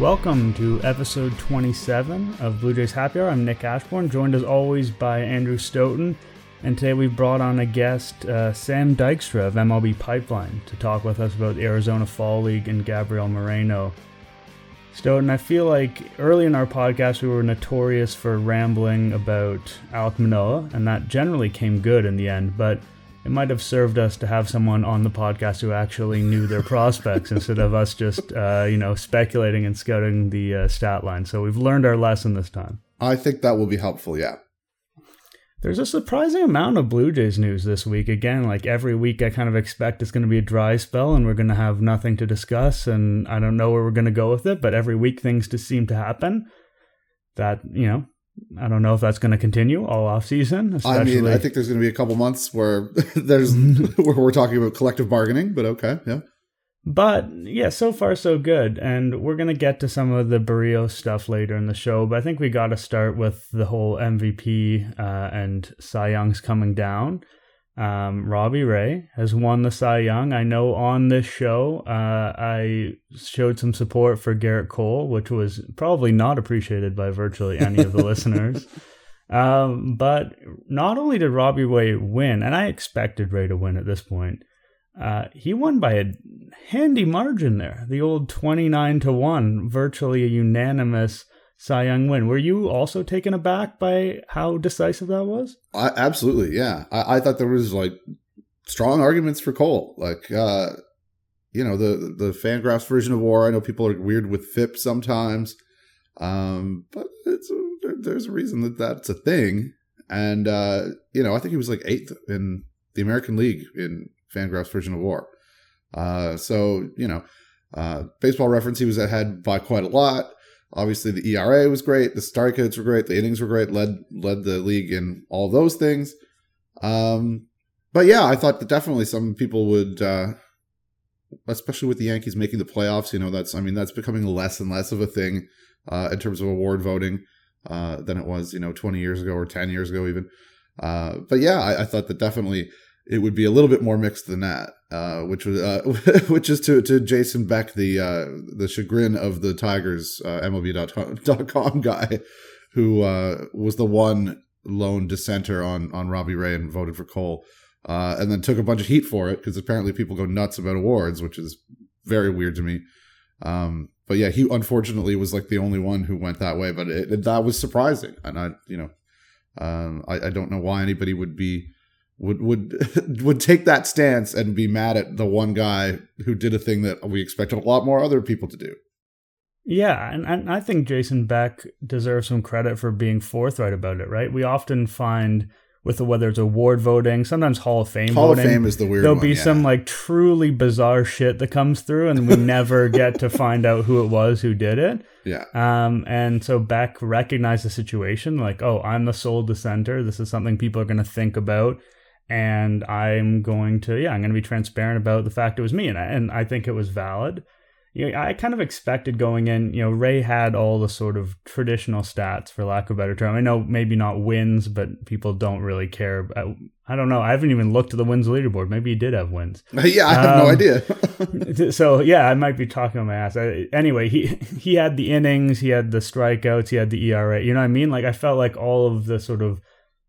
Welcome to episode 27 of Blue Jays Happy Hour. I'm Nick Ashbourne, joined as always by Andrew Stoeten. And today we've brought on a guest, uh, Sam Dykstra of MLB Pipeline, to talk with us about the Arizona Fall League and Gabriel Moreno. Stoeten, I feel like early in our podcast we were notorious for rambling about Alek Manoah, and that generally came good in the end, but it might have served us to have someone on the podcast who actually knew their prospects instead of us just, uh, you know, speculating and scouting the uh, stat line. So we've learned our lesson this time. I think that will be helpful. Yeah. There's a surprising amount of Blue Jays news this week. Again, like every week, I kind of expect it's going to be a dry spell and we're going to have nothing to discuss. And I don't know where we're going to go with it, but every week things just seem to happen. That, you know, I don't know if that's going to continue all off season. Especially. I mean, I think there's going to be a couple months where there's where we're talking about collective bargaining, but okay, yeah. But yeah, so far so good, and we're gonna get to some of the Berrios stuff later in the show. But I think we got to start with the whole MVP uh, and Cy Young's coming down. Um, Robbie Ray has won the Cy Young. I know on this show, uh, I showed some support for Gerrit Cole, which was probably not appreciated by virtually any of the listeners. Um, but not only did Robbie Ray win, and I expected Ray to win at this point, uh, he won by a handy margin there. The old 29 to 1, virtually a unanimous Cy Young win. Were you also taken aback by how decisive that was? I, absolutely, yeah. I, I, thought there was like strong arguments for Cole. Like, uh, you know, the the Fangraphs version of WAR. I know people are weird with FIP sometimes, um, but it's there's a reason that that's a thing. And uh, you know, I think he was like eighth in the American League in Fangraphs version of WAR. Uh, so you know, uh, baseball reference, he was ahead by quite a lot. Obviously, the ERA was great. The strikeouts were great. The innings were great. led led the league in all those things. Um, but yeah, I thought that definitely some people would, uh, especially with the Yankees making the playoffs. You know, that's I mean that's becoming less and less of a thing uh, in terms of award voting uh, than it was you know 20 years ago or 10 years ago even. Uh, but yeah, I, I thought that definitely it would be a little bit more mixed than that, uh, which was uh, which is to to Jason Beck, the uh, the chagrin of the Tigers uh, MLB.com guy, who uh, was the one lone dissenter on on Robbie Ray and voted for Cole, uh, and then took a bunch of heat for it because apparently people go nuts about awards, which is very weird to me. Um, but yeah, he unfortunately was like the only one who went that way, but it, it, that was surprising, and I you know um, I, I don't know why anybody would be would would would take that stance and be mad at the one guy who did a thing that we expected a lot more other people to do. Yeah, and, and I think Jason Beck deserves some credit for being forthright about it, right? We often find with the, whether it's award voting, sometimes Hall of Fame Hall voting, of Fame is the weird There'll one, be yeah. some like truly bizarre shit that comes through and we never get to find out who it was who did it. Yeah. Um, and so Beck recognized the situation like, oh, I'm the sole dissenter. This is something people are going to think about and I'm going to yeah I'm going to be transparent about the fact it was me and I, and I think it was valid. You know, I kind of expected going in. You know, Ray had all the sort of traditional stats, for lack of a better term. I know maybe not wins, but people don't really care. About, I don't know. I haven't even looked at the wins leaderboard. Maybe he did have wins. yeah, I have um, no idea. so yeah, I might be talking on my ass. I, anyway, he he had the innings, he had the strikeouts, he had the ERA. You know what I mean? Like I felt like all of the sort of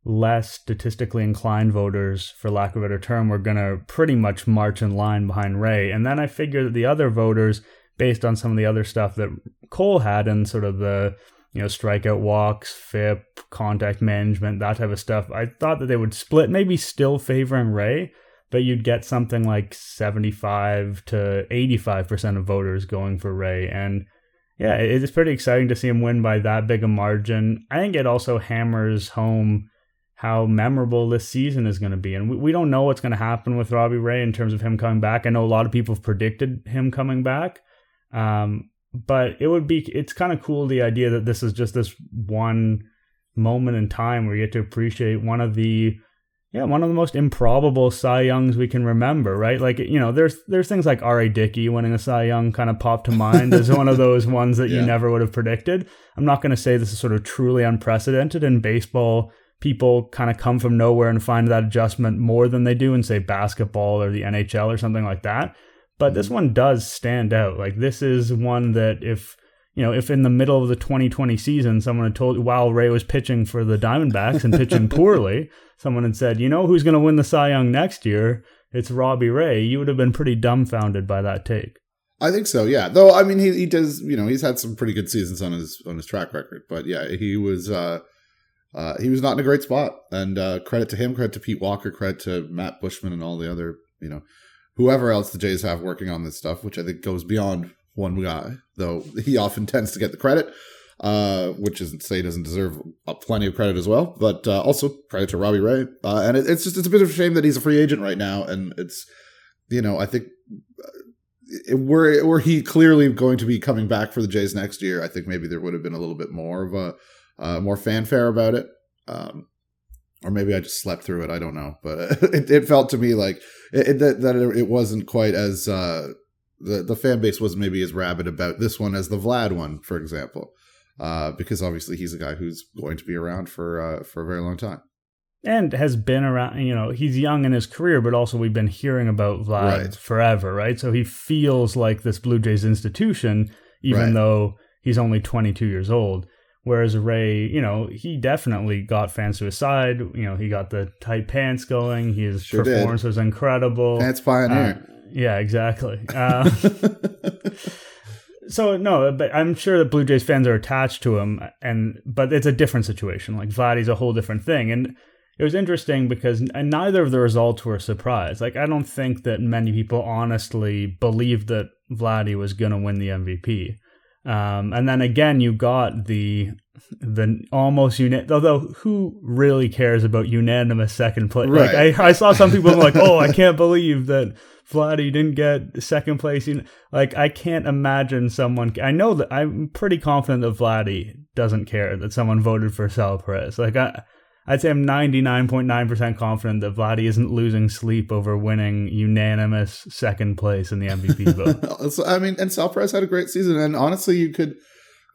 less statistically inclined voters, for lack of a better term, were going to pretty much march in line behind Ray. And then I figured that the other voters, based on some of the other stuff that Cole had and sort of the you know strikeout walks, FIP, contact management, that type of stuff, I thought that they would split, maybe still favoring Ray. But you'd get something like 75 to 85% of voters going for Ray. And yeah, it's pretty exciting to see him win by that big a margin. I think it also hammers home how memorable this season is going to be. And we, we don't know what's going to happen with Robbie Ray in terms of him coming back. I know a lot of people have predicted him coming back. Um, but it would be, it's kind of cool the idea that this is just this one moment in time where you get to appreciate one of the, yeah, one of the most improbable Cy Youngs we can remember, right? Like, you know, there's there's things like R.A. Dickey winning a Cy Young kind of pop to mind as one of those ones that yeah. you never would have predicted. I'm not going to say this is sort of truly unprecedented in baseball people kind of come from nowhere and find that adjustment more than they do in say basketball or the NHL or something like that. But this mm-hmm. one does stand out. Like this is one that if you know, if in the middle of the 2020 season someone had told you while Ray was pitching for the Diamondbacks and pitching poorly, someone had said, you know, who's going to win the Cy Young next year? It's Robbie Ray. You would have been pretty dumbfounded by that take. I think so, yeah. Though I mean, he, he does, you know, he's had some pretty good seasons on his on his track record, but yeah, he was uh, uh, he was not in a great spot. And uh, credit to him, credit to Pete Walker, credit to Matt Buschmann and all the other, you know, whoever else the Jays have working on this stuff, which I think goes beyond one guy, though he often tends to get the credit, uh, which isn't to say he doesn't deserve plenty of credit as well. But uh, also credit to Robbie Ray, uh, and it, it's just it's a bit of a shame that he's a free agent right now, and it's you know I think. Uh, were were he clearly going to be coming back for the Jays next year, I think maybe there would have been a little bit more of a uh, more fanfare about it. Um, or maybe I just slept through it. I don't know, but it, it felt to me like it, that, that it wasn't quite as uh, the the fan base was maybe as rabid about this one as the Vlad one, for example, uh, because obviously he's a guy who's going to be around for uh, for a very long time, and has been around. You know, he's young in his career, but also we've been hearing about Vlad right. forever, right? So he feels like this Blue Jays institution, even right. though he's only 22 years old. Whereas Ray, you know, he definitely got fans to his side. You know, he got the tight pants going. His sure performance did. was incredible. Pants pioneer. Uh, yeah, exactly. Uh, so no, but I'm sure that Blue Jays fans are attached to him, and but it's a different situation. Like Vladdy's a whole different thing, and it was interesting because neither of the results were a surprise. Like I don't think that many people honestly believed that Vladdy was going to win the MVP. Um, and then again, you got the the almost unit. Although who really cares about unanimous second place? Right. Like I, I saw some people like, oh, I can't believe that Vladdy didn't get second place. Like I can't imagine someone. I know that I'm pretty confident that Vladdy doesn't care that someone voted for Sal Perez. Like I. I'd say I'm 99.9% confident that Vladdy isn't losing sleep over winning unanimous second place in the MVP vote. so, I mean, and Sal Perez had a great season, and honestly, you could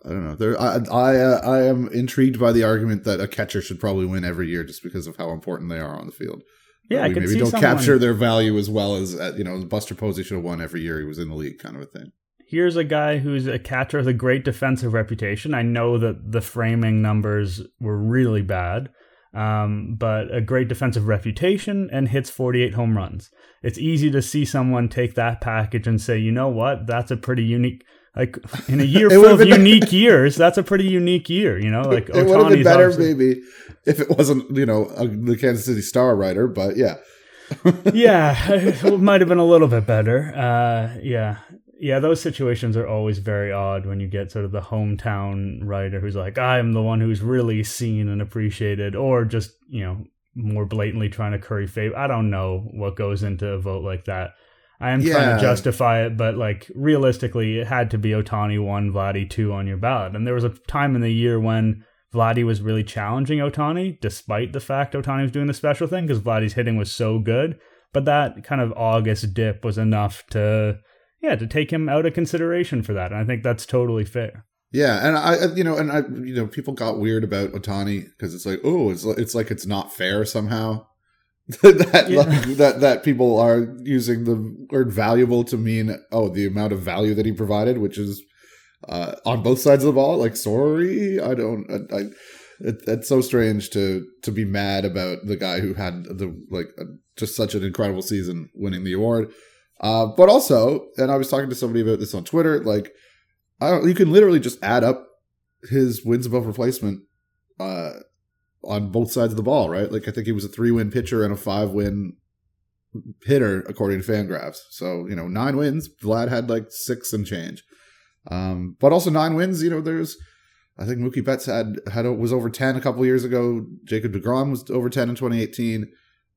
I don't know. There, I I, uh, I am intrigued by the argument that a catcher should probably win every year just because of how important they are on the field. Yeah, I maybe don't someone... capture their value as well as uh, you know. Buster Posey should have won every year he was in the league, kind of a thing. Here's a guy who's a catcher with a great defensive reputation. I know that the framing numbers were really bad, um, but a great defensive reputation and hits 48 home runs. It's easy to see someone take that package and say, you know what, that's a pretty unique like in a year full of unique years, that's a pretty unique year, you know. Like it would have been better maybe if it wasn't, you know, a, the Kansas City Star writer, but yeah, yeah, it might have been a little bit better. Uh, yeah, yeah, those situations are always very odd when you get sort of the hometown writer who's like, I'm the one who's really seen and appreciated, or just you know more blatantly trying to curry favor. I don't know what goes into a vote like that. I am yeah. trying to justify it, but like realistically, it had to be Ohtani one, Vladdy two on your ballot. And there was a time in the year when Vladdy was really challenging Ohtani, despite the fact Ohtani was doing the special thing because Vladdy's hitting was so good. But that kind of August dip was enough to, yeah, to take him out of consideration for that. And I think that's totally fair. Yeah, and I, you know, and I, you know, people got weird about Ohtani because it's like, oh, it's it's like it's not fair somehow. that yeah. like, that that people are using the word valuable to mean oh the amount of value that he provided, which is uh, on both sides of the ball. Like sorry, I don't. I, I it, it's so strange to to be mad about the guy who had the like uh, just such an incredible season winning the award. Uh, but also, and I was talking to somebody about this on Twitter. Like, you can literally just add up his wins above replacement uh, on both sides of the ball, right? Like I think he was a three win pitcher and a five win hitter according to Fangraphs. So you know nine wins. Vlad had like six and change, um, but also nine wins. You know there's. I think Mookie Betts had had was over ten a couple years ago. Jacob Degrom was over ten in 2018.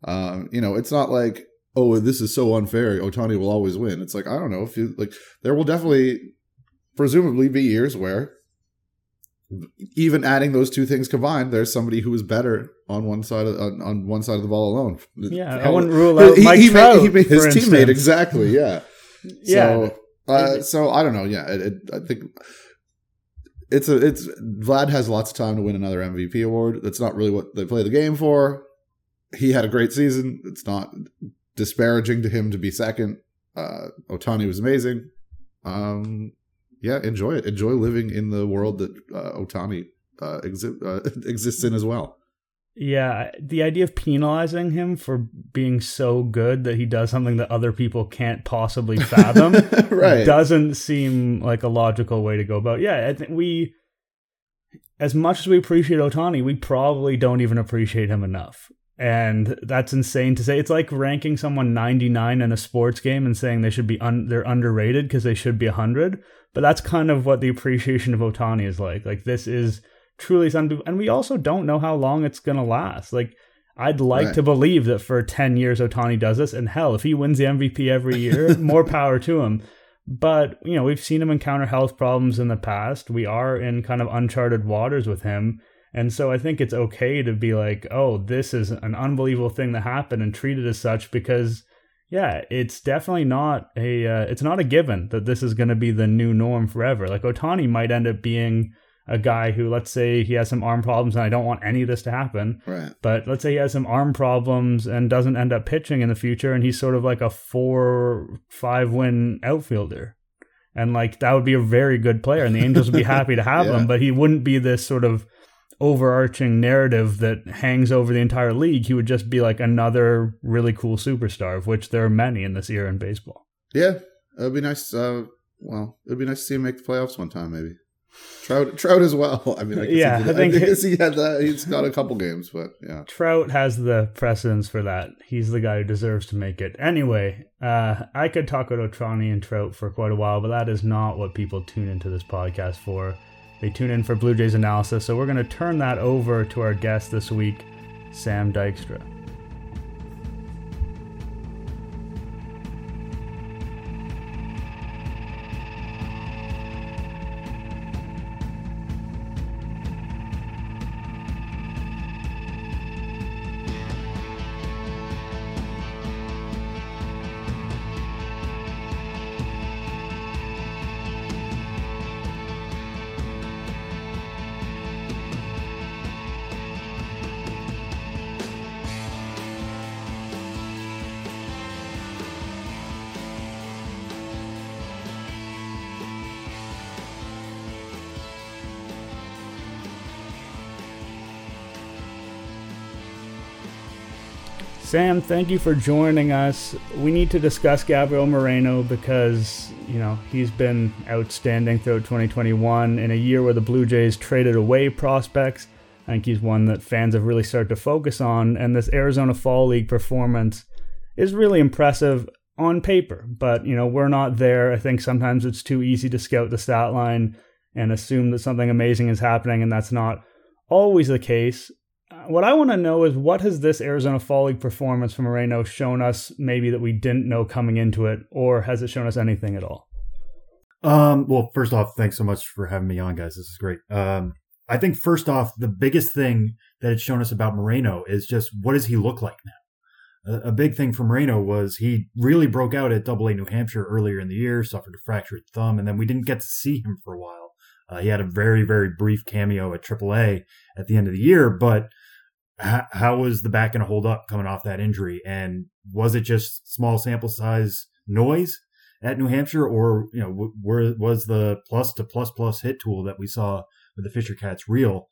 Um, you know, it's not like oh this is so unfair. Ohtani will always win. It's like I don't know if you like. There will definitely, presumably, be years where even adding those two things combined, there's somebody who is better on one side of on, on one side of the ball alone. Yeah, I wouldn't rule out Mike he, Trout, he made, his teammate exactly. Yeah, yeah. So, uh, so I don't know. Yeah, it, it, I think it's a it's Vlad has lots of time to win another MVP award. That's not really what they play the game for. He had a great season. It's not disparaging to him to be second. Uh, Ohtani was amazing. Um, yeah, enjoy it. Enjoy living in the world that uh, Ohtani uh, exi- uh, exists in as well. Yeah, the idea of penalizing him for being so good that he does something that other people can't possibly fathom right. doesn't seem like a logical way to go about. Yeah, I think we as much as we appreciate Ohtani, we probably don't even appreciate him enough. And that's insane to say. It's like ranking someone 99 in a sports game and saying they should be un- they're underrated because they should be 100. But that's kind of what the appreciation of Ohtani is like. Like this is truly something and we also don't know how long it's going to last. Like I'd like right. to believe that for 10 years Ohtani does this and hell, if he wins the MVP every year, more power to him. But, you know, we've seen him encounter health problems in the past. We are in kind of uncharted waters with him. And so I think it's okay to be like, oh, this is an unbelievable thing that happened and treat it as such because, yeah, it's definitely not a, uh, it's not a given that this is going to be the new norm forever. Like Ohtani might end up being a guy who, let's say, he has some arm problems, and I don't want any of this to happen. Right. But let's say he has some arm problems and doesn't end up pitching in the future, and he's sort of like a four, five win outfielder. And like that would be a very good player, and the Angels would be happy to have yeah. him, but he wouldn't be this sort of overarching narrative that hangs over the entire league. He would just be like another really cool superstar, of which there are many in this era in baseball. Yeah, it'd be nice. Uh, well, it'd be nice to see him make the playoffs one time, maybe. Trout, Trout as well. I mean, I yeah, I think I he had that. He's got a couple games, but yeah, Trout has the precedence for that. He's the guy who deserves to make it. Anyway, uh, I could talk about Ohtani and Trout for quite a while, but that is not what people tune into this podcast for. They tune in for Blue Jays analysis, so we're going to turn that over to our guest this week, Sam Dykstra. Sam, thank you for joining us. We need to discuss Gabriel Moreno because, you know, he's been outstanding throughout 2021 in a year where the Blue Jays traded away prospects. I think he's one that fans have really started to focus on, and this Arizona Fall League performance is really impressive on paper, but, you know, we're not there. I think sometimes it's too easy to scout the stat line and assume that something amazing is happening, and that's not always the case what I want to know is what has this Arizona Fall League performance from Moreno shown us maybe that we didn't know coming into it, or has it shown us anything at all? Um, well, first off, thanks so much for having me on, guys. This is great. Um, I think first off, the biggest thing that it's shown us about Moreno is just what does he look like now? A, a big thing for Moreno was he really broke out at Double A New Hampshire earlier in the year, suffered a fractured thumb, and then we didn't get to see him for a while. Uh, he had a very, very brief cameo at AAA at the end of the year, but how, how was the back going to hold up coming off that injury? And was it just small sample size noise at New Hampshire, or you know, where was the plus to plus plus hit tool that we saw with the Fisher Cats real?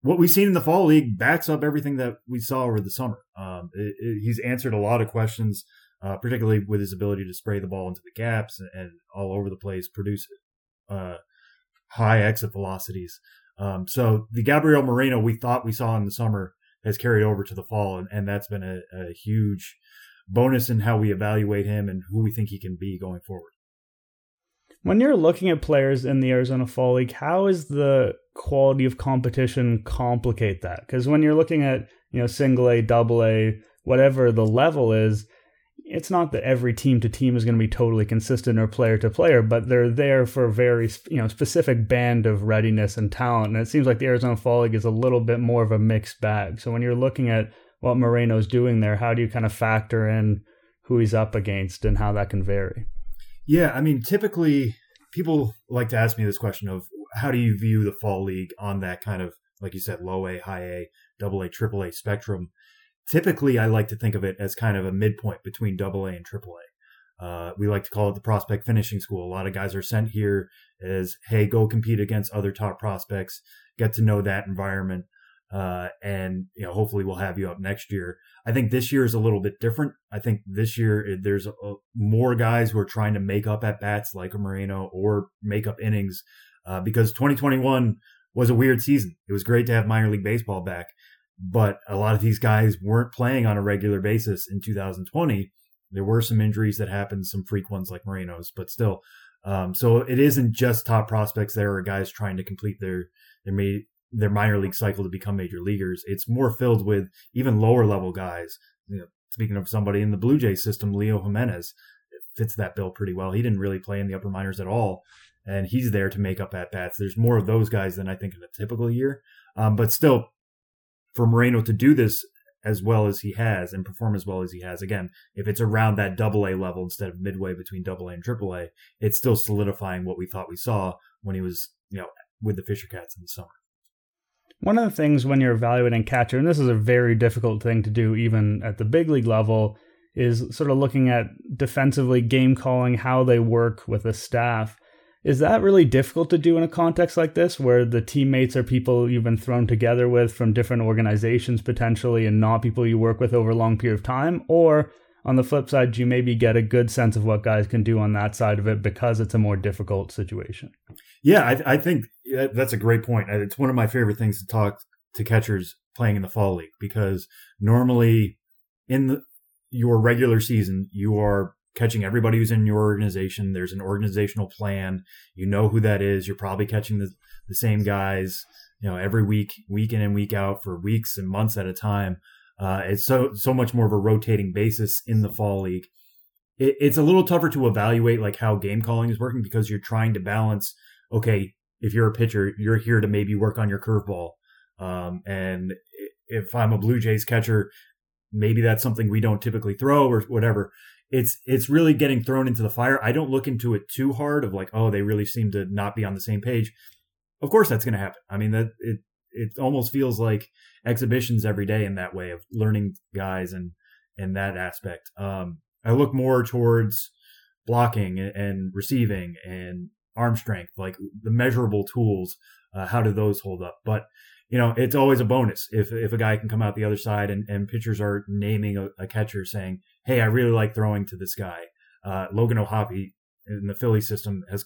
What we've seen in the fall league backs up everything that we saw over the summer. Um, it, it, he's answered a lot of questions, uh, particularly with his ability to spray the ball into the gaps and, and all over the place, produce uh, high exit velocities. Um, so the Gabriel Moreno we thought we saw in the summer has carried over to the fall, and, and that's been a, a huge bonus in how we evaluate him and who we think he can be going forward. When you're looking at players in the Arizona Fall League, how is the quality of competition complicate that? Because when you're looking at you know single A, double A, whatever the level is, it's not that every team to team is going to be totally consistent or player to player, but they're there for a very you know specific band of readiness and talent. And it seems like the Arizona Fall League is a little bit more of a mixed bag. So when you're looking at what Moreno's doing there, how do you kind of factor in who he's up against and how that can vary? Yeah, I mean, typically people like to ask me this question of how do you view the fall league on that kind of like you said low A, high A, double A, triple A spectrum typically I like to think of it as kind of a midpoint between double A and triple A. Uh, we like to call it the prospect finishing school. A lot of guys are sent here as, hey, go compete against other top prospects, get to know that environment, uh, and you know, hopefully we'll have you up next year. I think this year is a little bit different. I think this year there's a, more guys who are trying to make up at bats like a Moreno or make up innings uh, because 2021 was a weird season. It was great to have minor league baseball back, but a lot of these guys weren't playing on a regular basis in 2020. There were some injuries that happened, some freak ones like Moreno's, but still. Um, so it isn't just top prospects. There are guys trying to complete their their their minor league cycle to become major leaguers. It's more filled with even lower level guys. You know, speaking of somebody in the Blue Jays system, Leo Jimenez fits that bill pretty well. He didn't really play in the upper minors at all, and he's there to make up at bats. There's more of those guys than I think in a typical year, um, but still, for Moreno to do this as well as he has and perform as well as he has, again, if it's around that double A level instead of midway between double A and triple A, it's still solidifying what we thought we saw when he was, you know, with the Fisher Cats in the summer. One of the things when you're evaluating catcher, and this is a very difficult thing to do even at the big league level, is sort of looking at defensively game calling, how they work with the staff. Is that really difficult to do in a context like this where the teammates are people you've been thrown together with from different organizations potentially and not people you work with over a long period of time? Or on the flip side, you maybe get a good sense of what guys can do on that side of it because it's a more difficult situation? Yeah, I, I think that's a great point. It's one of my favorite things to talk to catchers playing in the fall league because normally in the, your regular season, you are catching everybody who's in your organization. There's an organizational plan. You know who that is. You're probably catching the, the same guys, you know, every week, week in and week out for weeks and months at a time. Uh, it's so so much more of a rotating basis in the fall league. It, it's a little tougher to evaluate like how game calling is working because you're trying to balance. Okay, if you're a pitcher, you're here to maybe work on your curveball. Um, and if I'm a Blue Jays catcher, maybe that's something we don't typically throw or whatever. It's it's really getting thrown into the fire. I don't look into it too hard of like, oh, they really seem to not be on the same page. Of course, that's going to happen. I mean, that it it almost feels like exhibitions every day in that way of learning guys and and that aspect. Um, I look more towards blocking and receiving and arm strength, like the measurable tools. Uh, how do those hold up? But you know, it's always a bonus if if a guy can come out the other side and, and pitchers are naming a, a catcher saying, "Hey, I really like throwing to this guy." Uh, Logan O'Hoppe in the Philly system has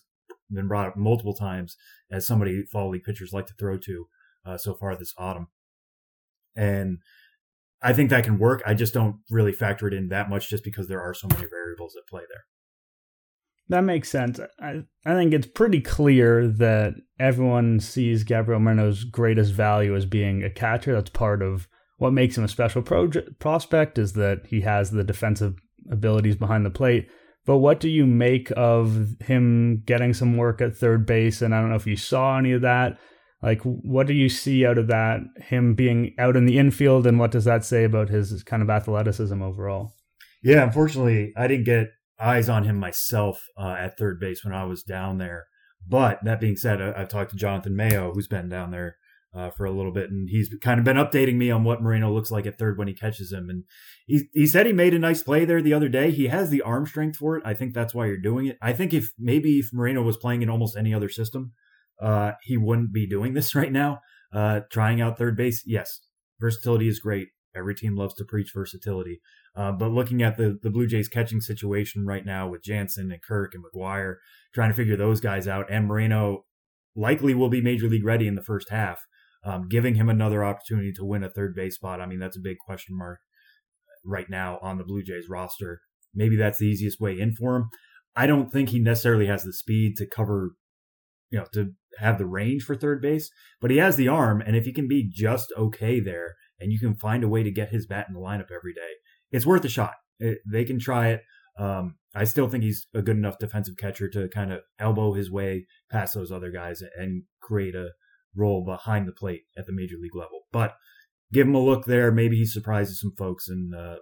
been brought up multiple times as somebody fall league pitchers like to throw to uh, so far this autumn, and I think that can work. I just don't really factor it in that much, just because there are so many variables at play there. That makes sense. I, I think it's pretty clear that everyone sees Gabriel Moreno's greatest value as being a catcher. That's part of what makes him a special prospect is that he has the defensive abilities behind the plate. But what do you make of him getting some work at third base? And I don't know if you saw any of that. Like, what do you see out of that? Him being out in the infield, and what does that say about his kind of athleticism overall? Yeah, unfortunately, I didn't get eyes on him myself uh, at third base when I was down there. But that being said, I, have talked to Jonathan Mayo, who's been down there uh, for a little bit, and he's kind of been updating me on what Moreno looks like at third when he catches him. And he he said he made a nice play there the other day. He has the arm strength for it. I think that's why you're doing it. I think if maybe if Moreno was playing in almost any other system, uh, he wouldn't be doing this right now. Uh, trying out third base, yes, versatility is great. Every team loves to preach versatility. Uh, but looking at the, the Blue Jays catching situation right now with Jansen and Kirk and McGuire, trying to figure those guys out, and Moreno likely will be major league ready in the first half, um, giving him another opportunity to win a third base spot. I mean, that's a big question mark right now on the Blue Jays roster. Maybe that's the easiest way in for him. I don't think he necessarily has the speed to cover, you know, to have the range for third base, but he has the arm. And if he can be just okay there and you can find a way to get his bat in the lineup every day, it's worth a shot. It, they can try it. Um, I still think he's a good enough defensive catcher to kind of elbow his way past those other guys and create a role behind the plate at the major league level. But give him a look there. Maybe he surprises some folks, and uh,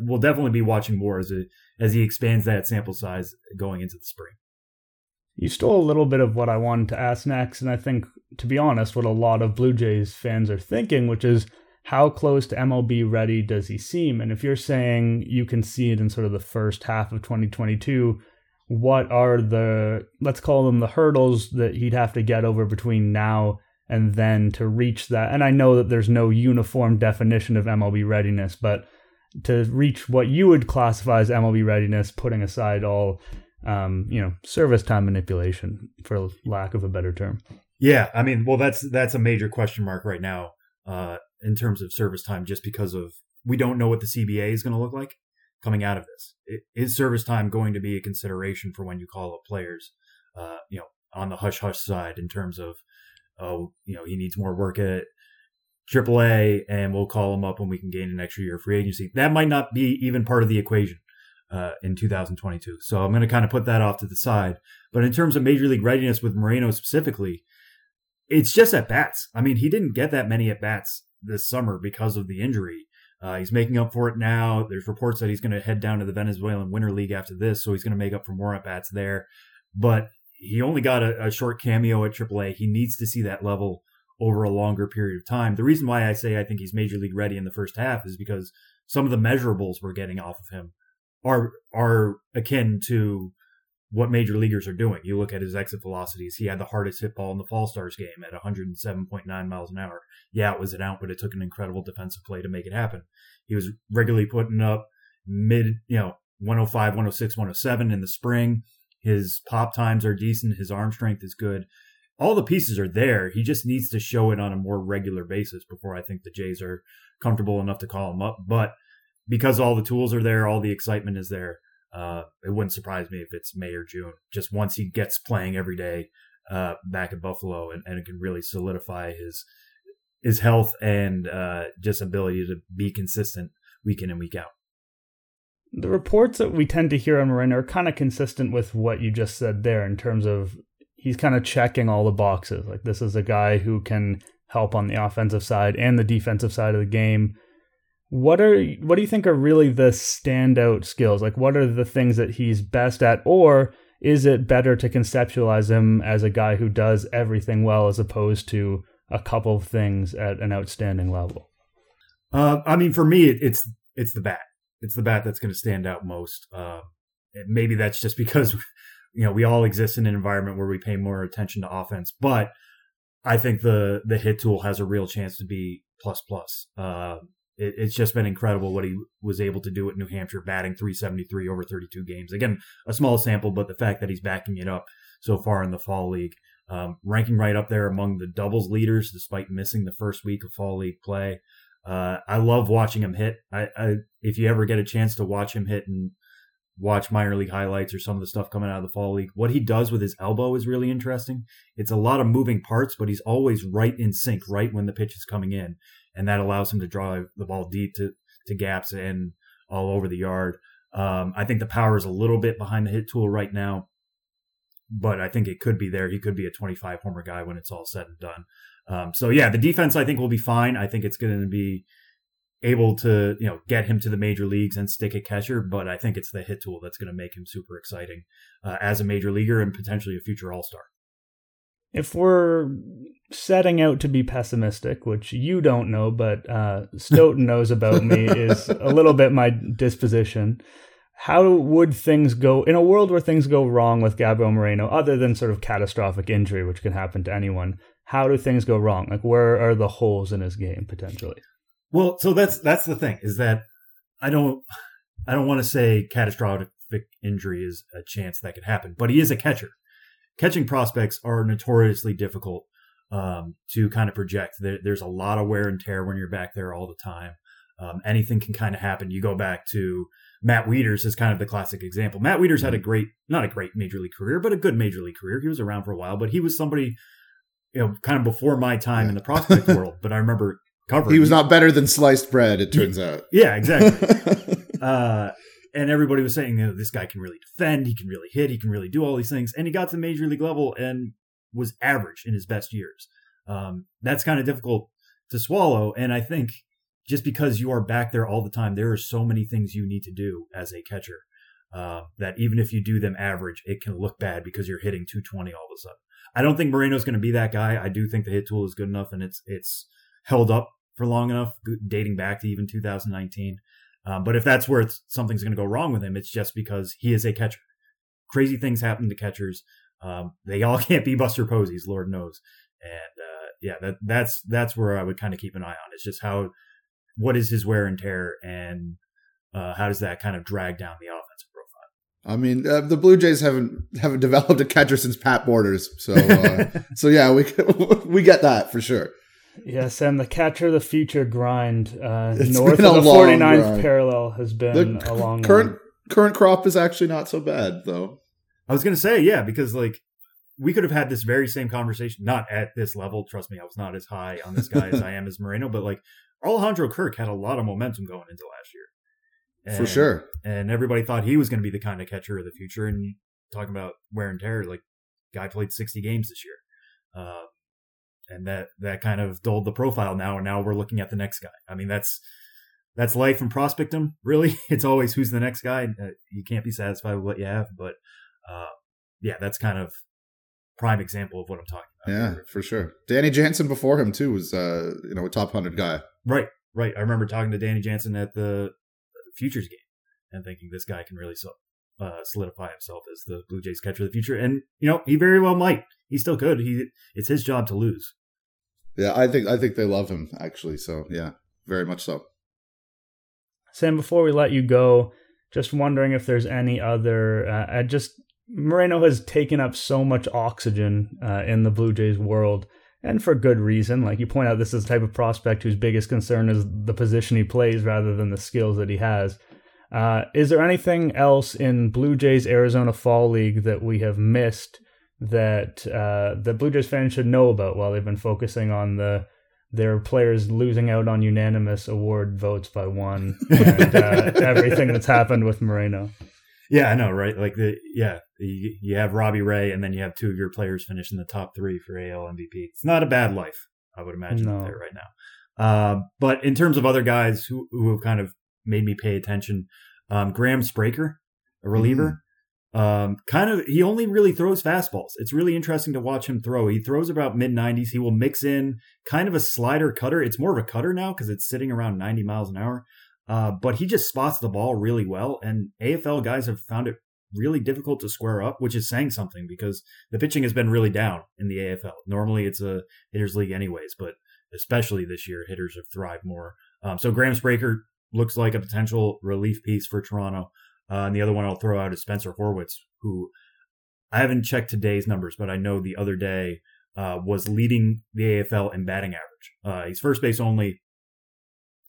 we'll definitely be watching more as it, as he expands that sample size going into the spring. You stole a little bit of what I wanted to ask next, and I think, to be honest, what a lot of Blue Jays fans are thinking, which is how close to MLB ready does he seem? And if you're saying you can see it in sort of the first half of 2022, what are the let's call them the hurdles that he'd have to get over between now and then to reach that? And I know that there's no uniform definition of MLB readiness, but to reach what you would classify as MLB readiness, putting aside all um, you know, service time manipulation, for lack of a better term. Yeah, I mean, well, that's that's a major question mark right now uh, in terms of service time, just because of we don't know what the CBA is going to look like coming out of this. Is service time going to be a consideration for when you call up players? Uh, you know, on the hush hush side, in terms of, oh, you know, he needs more work at AAA, and we'll call him up when we can gain an extra year of free agency. That might not be even part of the equation uh, in 2022. So I'm going to kind of put that off to the side. But in terms of major league readiness with Moreno specifically, it's just at bats. I mean, he didn't get that many at bats this summer because of the injury. Uh, he's making up for it now. There's reports that he's going to head down to the Venezuelan Winter League after this, so he's going to make up for more at bats there. But he only got a, a short cameo at AAA. He needs to see that level over a longer period of time. The reason why I say I think he's major league ready in the first half is because some of the measurables we're getting off of him are are akin to what major leaguers are doing. You look at his exit velocities. He had the hardest hit ball in the Fall Stars game at 107.9 miles an hour. Yeah, it was an out, but it took an incredible defensive play to make it happen. He was regularly putting up mid, you know, 105, 106, 107 in the spring. His pop times are decent. His arm strength is good. All the pieces are there. He just needs to show it on a more regular basis before I think the Jays are comfortable enough to call him up. But because all the tools are there, all the excitement is there. Uh, it wouldn't surprise me if it's May or June. Just once he gets playing every day uh, back at Buffalo, and, and it can really solidify his his health and uh, just ability to be consistent week in and week out. The reports that we tend to hear on Moreno are kind of consistent with what you just said there in terms of he's kind of checking all the boxes. Like this is a guy who can help on the offensive side and the defensive side of the game what are what do you think are really the standout skills? Like what are the things that he's best at or is it better to conceptualize him as a guy who does everything well as opposed to a couple of things at an outstanding level? Uh, I mean, for me, it, it's it's the bat. It's the bat that's going to stand out most. Uh, maybe that's just because you know we all exist in an environment where we pay more attention to offense, but I think the the hit tool has a real chance to be plus plus. Uh, it, it's just been incredible what he was able to do at New Hampshire, batting 373 over 32 games. Again, a small sample, but the fact that he's backing it up so far in the fall league, um, ranking right up there among the doubles leaders, despite missing the first week of fall league play. Uh, I love watching him hit. I, I, if you ever get a chance to watch him hit and watch minor league highlights or some of the stuff coming out of the fall league, what he does with his elbow is really interesting. It's a lot of moving parts, but he's always right in sync, right when the pitch is coming in and that allows him to draw the ball deep to, to gaps and all over the yard. Um, I think the power is a little bit behind the hit tool right now, but I think it could be there. He could be a 25 homer guy when it's all said and done. Um, so yeah, the defense I think will be fine. I think it's going to be able to you know get him to the major leagues and stick a catcher, but I think it's the hit tool that's going to make him super exciting uh, as a major leaguer and potentially a future All Star if we're setting out to be pessimistic, which you don't know, but uh, Stoeten knows about me, is a little bit my disposition. How would things go in a world where things go wrong with Gabriel Moreno, other than sort of catastrophic injury, which can happen to anyone? How do things go wrong? Like, where are the holes in his game potentially? Well, so that's that's the thing is that I don't I don't want to say catastrophic injury is a chance that could happen, but he is a catcher catching prospects are notoriously difficult um, to kind of project. There, there's a lot of wear and tear when you're back there all the time. Um, anything can kind of happen. You go back to Matt Wieters is kind of the classic example. Matt Wieters had a great, not a great major league career, but a good major league career. He was around for a while, but he was somebody, you know, kind of before my time yeah. in the prospect world. But I remember covering. He was not better than sliced bread. It turns out. Yeah, exactly. uh, and everybody was saying, you know, this guy can really defend, he can really hit, he can really do all these things. And he got to major league level and was average in his best years. Um, that's kind of difficult to swallow. And I think just because you are back there all the time, there are so many things you need to do as a catcher uh, that even if you do them average, it can look bad because you're hitting 220 all of a sudden. I don't think Moreno's going to be that guy. I do think the hit tool is good enough and it's it's held up for long enough, dating back to even 2019. Um, but if that's where something's going to go wrong with him, it's just because he is a catcher. Crazy things happen to catchers. Um, they all can't be Buster Poseys, Lord knows. And uh, yeah, that that's that's where I would kind of keep an eye on. It's just how what is his wear and tear, and uh, how does that kind of drag down the profile? I mean, uh, the Blue Jays haven't haven't developed a catcher since Pat Borders, so uh, so yeah, we we get that for sure. Yes, and the catcher of the future grind uh, north of the 49th grind. parallel has been the a long current one. current crop is actually not so bad though. I was gonna say yeah because like we could have had this very same conversation not at this level. Trust me, I was not as high on this guy as I am as Moreno, but like Alejandro Kirk had a lot of momentum going into last year. And, For sure. And everybody thought he was going to be the kind of catcher of the future. And talking about wear and tear, like guy played 60 games this year. Uh, and that that kind of dulled the profile now and now we're looking at the next guy i mean that's that's life from prospectum really it's always who's the next guy uh, you can't be satisfied with what you have but uh, yeah that's kind of prime example of what i'm talking about yeah for sure danny jansen before him too was uh you know a top 100 guy right right i remember talking to danny jansen at the futures game and thinking this guy can really so, uh, solidify himself as the blue jays catcher of the future and you know he very well might he still could he it's his job to lose yeah, I think I think they love him actually. So yeah, very much so. Sam, before we let you go, just wondering if there's any other. Uh, just Moreno has taken up so much oxygen uh, in the Blue Jays world, and for good reason. Like you point out, this is the type of prospect whose biggest concern is the position he plays rather than the skills that he has. Uh, is there anything else in Blue Jays Arizona Fall League that we have missed that uh, the Blue Jays fans should know about while they've been focusing on the their players losing out on unanimous award votes by one and uh, everything that's happened with Moreno. Yeah, I know, right? Like the yeah, you, you have Robbie Ray, and then you have two of your players finish in the top three for AL MVP. It's not a bad life, I would imagine, no. there right now. Uh, but in terms of other guys who who have kind of made me pay attention, um, Graham Spraker, a reliever. Um, kind of, he only really throws fastballs. It's really interesting to watch him throw. He throws about mid 90s. He will mix in kind of a slider cutter. It's more of a cutter now because it's sitting around 90 miles an hour. Uh, but he just spots the ball really well. And AFL guys have found it really difficult to square up, which is saying something because the pitching has been really down in the AFL. Normally it's a hitters league anyways, but especially this year, hitters have thrived more. Um, so Graham Spraker looks like a potential relief piece for Toronto. Uh, and the other one I'll throw out is Spencer Horwitz, who I haven't checked today's numbers, but I know the other day uh, was leading the AFL in batting average. Uh, he's first base only,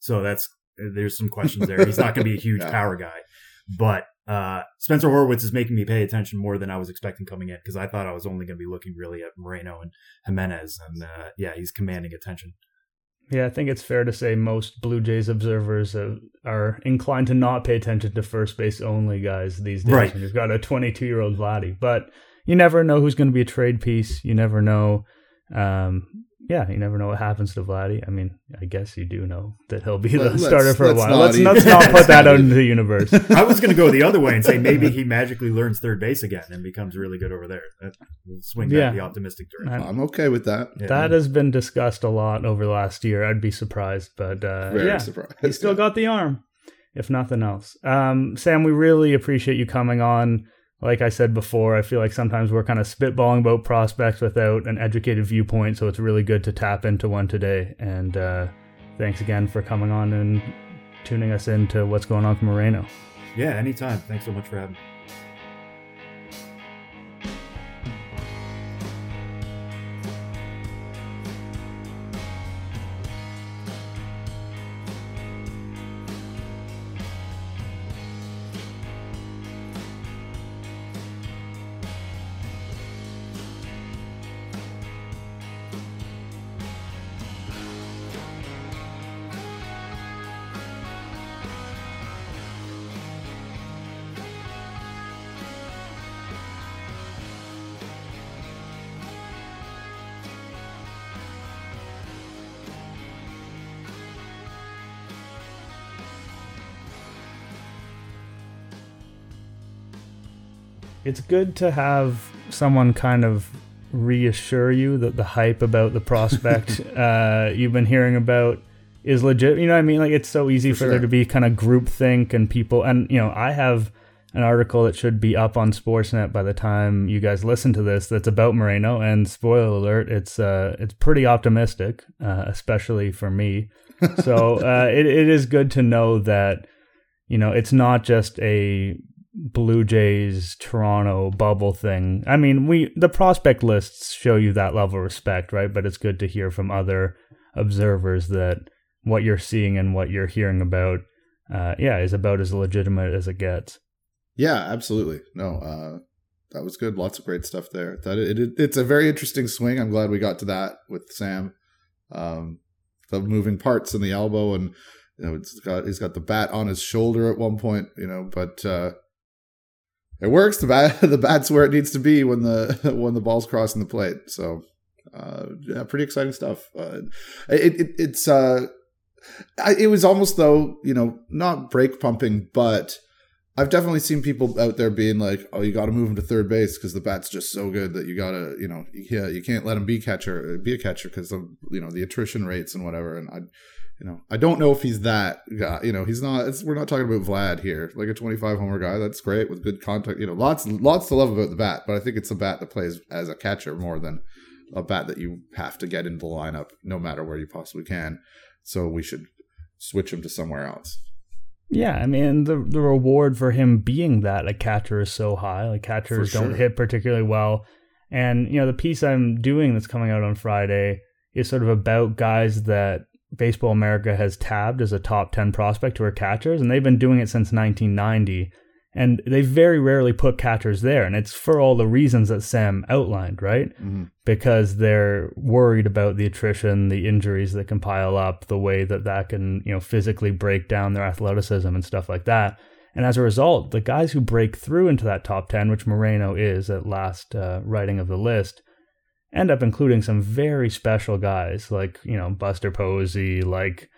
so that's there's some questions there. He's not going to be a huge yeah. power guy, but uh, Spencer Horwitz is making me pay attention more than I was expecting coming in because I thought I was only going to be looking really at Moreno and Jimenez, and uh, yeah, he's commanding attention. Yeah, I think it's fair to say most Blue Jays observers uh, are inclined to not pay attention to first base only guys these days. Right. You've got a 22 year old Vladdy, but you never know who's going to be a trade piece. You never know. Um, yeah, you never know what happens to Vladdy. I mean, I guess you do know that he'll be the let's, starter for a while. Let's, let's not put that out into the universe. I was going to go the other way and say maybe he magically learns third base again and becomes really good over there. We'll swing back yeah. the optimistic direction. I'm okay with that. Yeah. That has been discussed a lot over the last year. I'd be surprised, but uh, Very yeah, surprised. he's still got the arm, if nothing else. Um, Sam, we really appreciate you coming on like I said before, I feel like sometimes we're kind of spitballing about prospects without an educated viewpoint. So it's really good to tap into one today. And uh, thanks again for coming on and tuning us into what's going on from Moreno. Yeah, anytime. Thanks so much for having me. It's good to have someone kind of reassure you that the hype about the prospect uh, you've been hearing about is legit. You know what I mean? Like it's so easy for, For there to be kind of groupthink and people. And you know, I have an article that should be up on Sportsnet by the time you guys listen to this. That's about Moreno. And spoiler alert, it's uh, it's pretty optimistic, uh, especially for me. So uh, it it is good to know that you know it's not just a Blue Jays Toronto bubble thing. I mean, we the prospect lists show you that level of respect, right? But it's good to hear from other observers that what you're seeing and what you're hearing about, uh, yeah, is about as legitimate as it gets. Yeah, absolutely. No, uh, that was good. Lots of great stuff there. That it, it, it's a very interesting swing. I'm glad we got to that with Sam. Um, the moving parts in the elbow, and you know, it's got he's got the bat on his shoulder at one point. You know, but uh, it works. The bat the bat's where it needs to be when the when the ball's crossing the plate. So, uh, yeah, pretty exciting stuff. Uh, it, it it's uh, it was almost though you know not brake pumping, but I've definitely seen people out there being like, "Oh, you got to move him to third base because the bat's just so good that you got to, you know, yeah, you can't let him be catcher, be a catcher because of you know the attrition rates and whatever." And I, you know, I don't know if he's that guy. You know, he's not. It's, we're not talking about Vlad here, like a 25 homer guy. That's great with good contact. You know, lots lots to love about the bat, but I think it's a bat that plays as a catcher more than a bat that you have to get into the lineup no matter where you possibly can. So we should switch him to somewhere else. Yeah, I mean the the reward for him being that a catcher is so high. Like catchers For don't hit particularly well. And you know, the piece I'm doing that's coming out on Friday is sort of about guys that Baseball America has tabbed as a top 10 prospect who are catchers and they've been doing it since 1990 and they very rarely put catchers there and it's for all the reasons that Sam outlined, right? Mm-hmm. because they're worried about the attrition, the injuries that can pile up, the way that that can, you know, physically break down their athleticism and stuff like that. And as a result, the guys who break through into that top 10, which Moreno is at last uh, writing of the list, end up including some very special guys like, you know, Buster Posey, like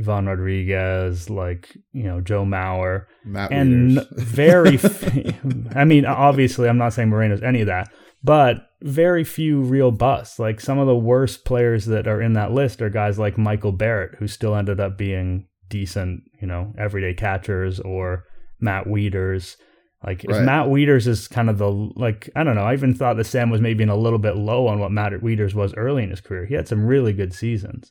Ivan Rodriguez, like, you know, Joe Mauer. Matt and very f- i mean obviously i'm not saying moreno's any of that but very few real busts. Like some of the worst players that are in that list are guys like michael barrett who still ended up being decent you know everyday catchers or matt Wieters. Like if Right. matt Wieters is kind of the like i don't know i even thought that sam was maybe in a little bit low on what matt Wieters was early in his career he had some really good seasons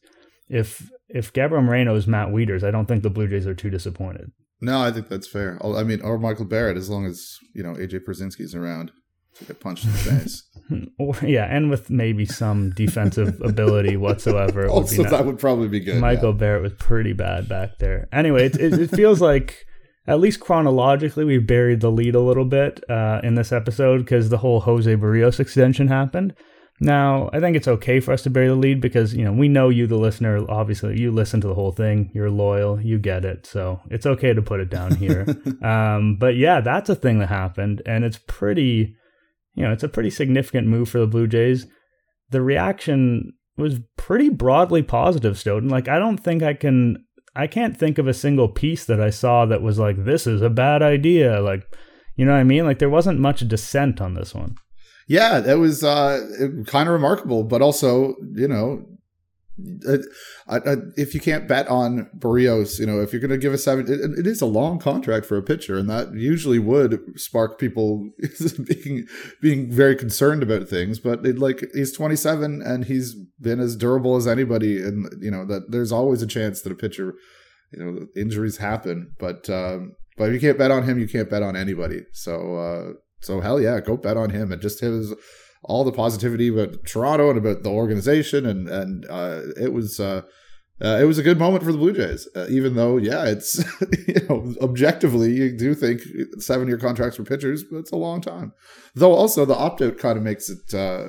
if if gabriel moreno is matt Wieters, i don't think the blue jays are too disappointed No, I think that's fair. I mean, or Michael Barrett, as long as you know AJ Pierzynski's around to get punched in the face. Or, yeah, and with maybe some defensive ability whatsoever. Would also, nice. that would probably be good. Michael Barrett was pretty bad back there. Anyway, it, it, it feels like, at least chronologically, we buried the lead a little bit uh, in this episode because the whole Jose Berrios extension happened. Now, I think it's okay for us to bury the lead because, you know, we know you, the listener, obviously, you listen to the whole thing, you're loyal, you get it. So it's okay to put it down here. um, but yeah, that's a thing that happened. And it's pretty, you know, it's a pretty significant move for the Blue Jays. The reaction was pretty broadly positive, Stoeten. Like, I don't think I can, I can't think of a single piece that I saw that was like, this is a bad idea. Like, you know what I mean? Like, there wasn't much dissent on this one. Yeah, that was uh, kind of remarkable, but also, you know, I, I, if you can't bet on Berrios, you know, if you're going to give a seven, it, it is a long contract for a pitcher, and that usually would spark people being being very concerned about things. But it, like he's 27 and he's been as durable as anybody, and you know that there's always a chance that a pitcher, you know, injuries happen. But um, but if you can't bet on him, you can't bet on anybody. So uh, so hell yeah, go bet on him and just his all the positivity about Toronto and about the organization and and uh, it was uh, uh, it was a good moment for the Blue Jays. Uh, even though yeah, it's you know objectively you do think seven year contracts for pitchers, but it's a long time. Though also the opt out kind of makes it uh,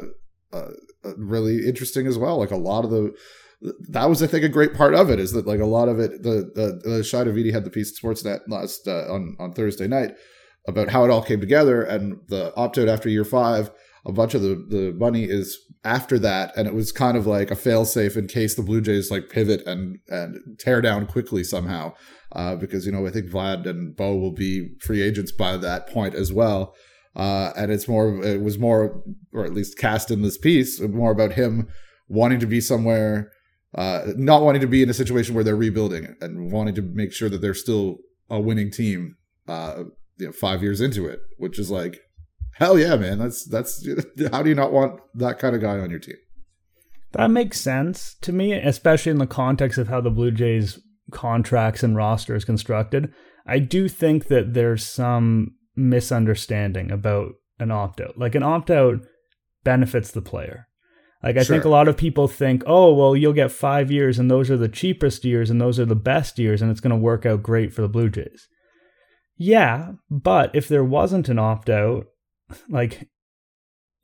uh, really interesting as well. Like a lot of the that was I think a great part of it is that like a lot of it the the, the Shi Davidi had the piece at Sportsnet last uh, on on Thursday night about how it all came together and the opt out after year five a bunch of the, the money is after that and it was kind of like a failsafe in case the blue jays like pivot and and tear down quickly somehow uh, because you know i think vlad and bo will be free agents by that point as well uh, and it's more it was more or at least cast in this piece more about him wanting to be somewhere uh, not wanting to be in a situation where they're rebuilding and wanting to make sure that they're still a winning team. Uh, you know, five years into it, which is like, hell yeah, man. That's that's how do you not want that kind of guy on your team? That makes sense to me, especially in the context of how the Blue Jays contracts and roster is constructed. I do think that there's some misunderstanding about an opt out. Like an opt out benefits the player. Like I sure. think a lot of people think, oh well, you'll get five years, and those are the cheapest years, and those are the best years, and it's going to work out great for the Blue Jays. Yeah, but if there wasn't an opt out, like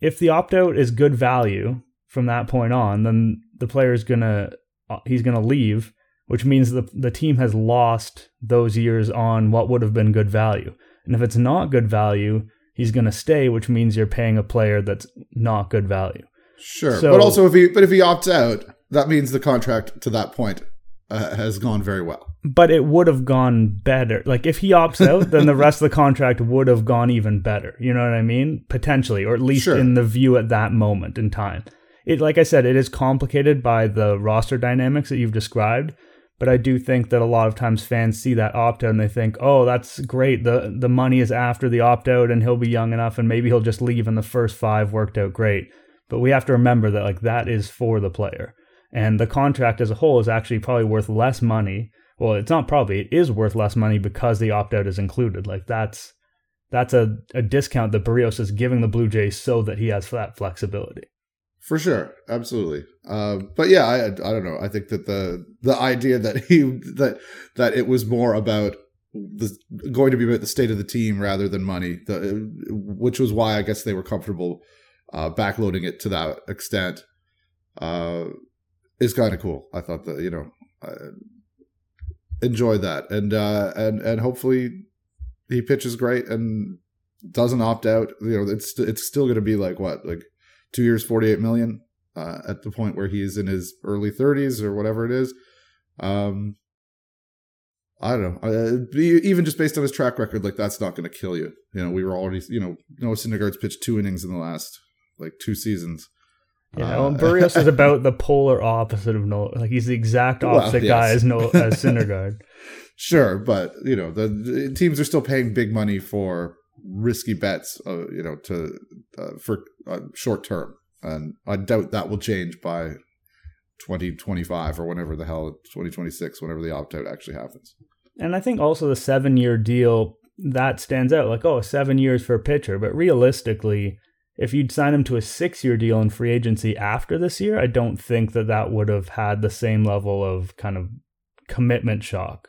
if the opt out is good value from that point on, then the player is gonna uh, he's gonna leave, which means the the team has lost those years on what would have been good value. And if it's not good value, he's gonna stay, which means you're paying a player that's not good value. Sure, so, but also if he but if he opts out, that means the contract to that point uh, has gone very well. But it would have gone better. Like if he opts out, then the rest of the contract would have gone even better. You know what I mean? Potentially, or at least sure. in the view at that moment in time. It, like I said, it is complicated by the roster dynamics that you've described. But I do think that a lot of times fans see that opt out and they think, "Oh, that's great. the The money is after the opt out, and he'll be young enough, and maybe he'll just leave, and the first five worked out great." But we have to remember that like that is for the player, and the contract as a whole is actually probably worth less money. Well, it's not probably; it is worth less money because the opt out is included. Like that's that's a, a discount that Berrios is giving the Blue Jays so that he has that flexibility. For sure, absolutely. Uh, but yeah, I I don't know. I think that the the idea that he that that it was more about the going to be about the state of the team rather than money, the, which was why I guess they were comfortable uh, backloading it to that extent uh, is kind of cool. I thought that you know uh, enjoy that and uh, and and hopefully he pitches great and doesn't opt out. You know, it's it's still going to be like what like two years, forty eight million uh, at the point where he's in his early thirties or whatever it is. Um, I don't know. Uh, even just based on his track record, like that's not going to kill you. You know, we were already, you know, Noah Syndergaard's pitched two innings in the last like two seasons. Yeah, well, Berrios is about the polar opposite of Noah. Like he's the exact opposite well, yes. guy as Noah as Syndergaard. sure, but you know the, the, teams are still paying big money for risky bets. Uh, you know, to uh, for uh, short term, and I doubt that will change by 2025 or whenever the hell 2026, whenever the opt out actually happens. And I think also the seven year deal that stands out. Like, oh, seven years for a pitcher, but realistically if you'd sign him to a six year deal in free agency after this year, I don't think that that would have had the same level of kind of commitment shock.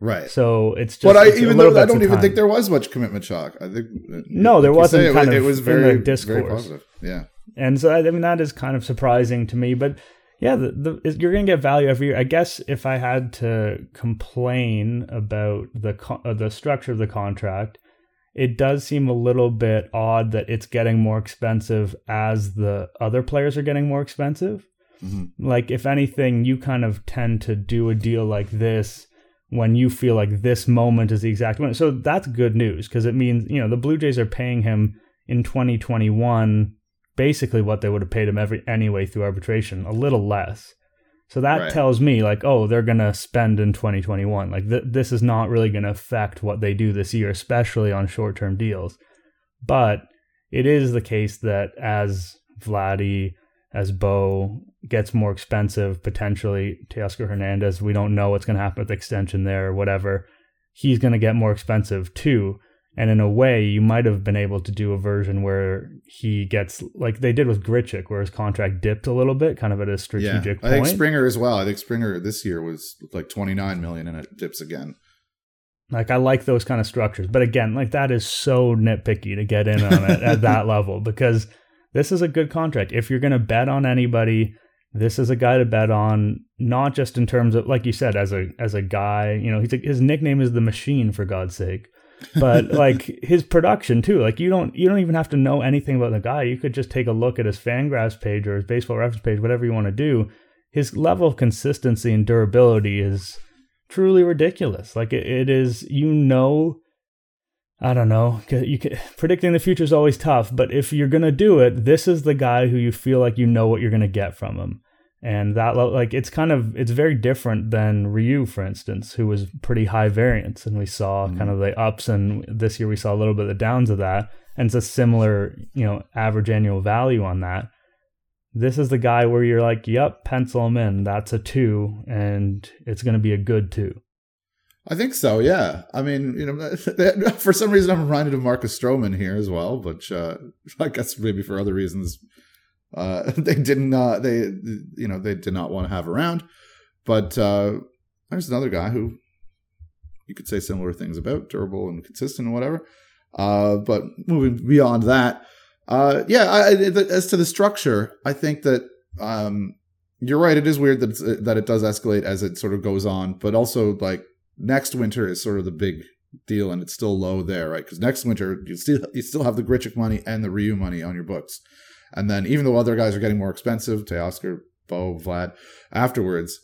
Right. So it's just. But I even though I don't even time. think there was much commitment shock. I think no, there wasn't. Say, kind it, of it was very discourse. Very positive. Yeah. And so I mean that is kind of surprising to me, but yeah, the, the, you're going to get value every year. I guess if I had to complain about the uh, the structure of the contract, it does seem a little bit odd that it's getting more expensive as the other players are getting more expensive. Mm-hmm. Like, if anything, you kind of tend to do a deal like this when you feel like this moment is the exact moment. So that's good news because it means, you know, the Blue Jays are paying him in 2021 basically what they would have paid him every anyway through arbitration, a little less. So that right. tells me like, oh, they're going to spend in 2021. Like th- this is not really going to affect what they do this year, especially on short-term deals. But it is the case that as Vladdy, as Bo gets more expensive, potentially Teoscar Hernandez, we don't know what's going to happen with the extension there or whatever. He's going to get more expensive too. And in a way, you might have been able to do a version where he gets like they did with Grichuk, where his contract dipped a little bit, kind of at a strategic yeah, I think Springer as well. I think Springer this year was like 29 million and it dips again. Like I like those kind of structures. But again, like that is so nitpicky to get in on it at that level because this is a good contract. If you're going to bet on anybody, this is a guy to bet on, not just in terms of like you said as a as a guy, you know, he's a, his nickname is the machine for God's sake but like his production too like you don't you don't even have to know anything about the guy you could just take a look at his fangraphs page or his baseball reference page whatever you want to do his level of consistency and durability is truly ridiculous like it, it is you know I don't know. You can, predicting the future is always tough, but if you're gonna do it, this is the guy who you feel like you know what you're gonna get from him. And that like it's kind of it's very different than Ryu, for instance, who was pretty high variance, and we saw mm-hmm. kind of the ups, and this year we saw a little bit of the downs of that, and it's a similar you know average annual value on that. This is the guy where you're like, yep, pencil him in. That's a two, and it's going to be a good two. I think so. Yeah. I mean, you know, for some reason I'm reminded of Marcus Stroman here as well, but uh, I guess maybe for other reasons uh, they didn't. Uh, they you know they did not want to have around. But uh, there's another guy who you could say similar things about, durable and consistent and whatever. Uh, but moving beyond that, uh, yeah, I, as to the structure, I think that um, you're right. It is weird that that it does escalate as it sort of goes on, but also like next winter is sort of the big deal, and it's still low there, right? Because next winter you still you still have the Grichuk money and the Ryu money on your books, and then even though other guys are getting more expensive, Teoscar, Bo, Vlad, afterwards,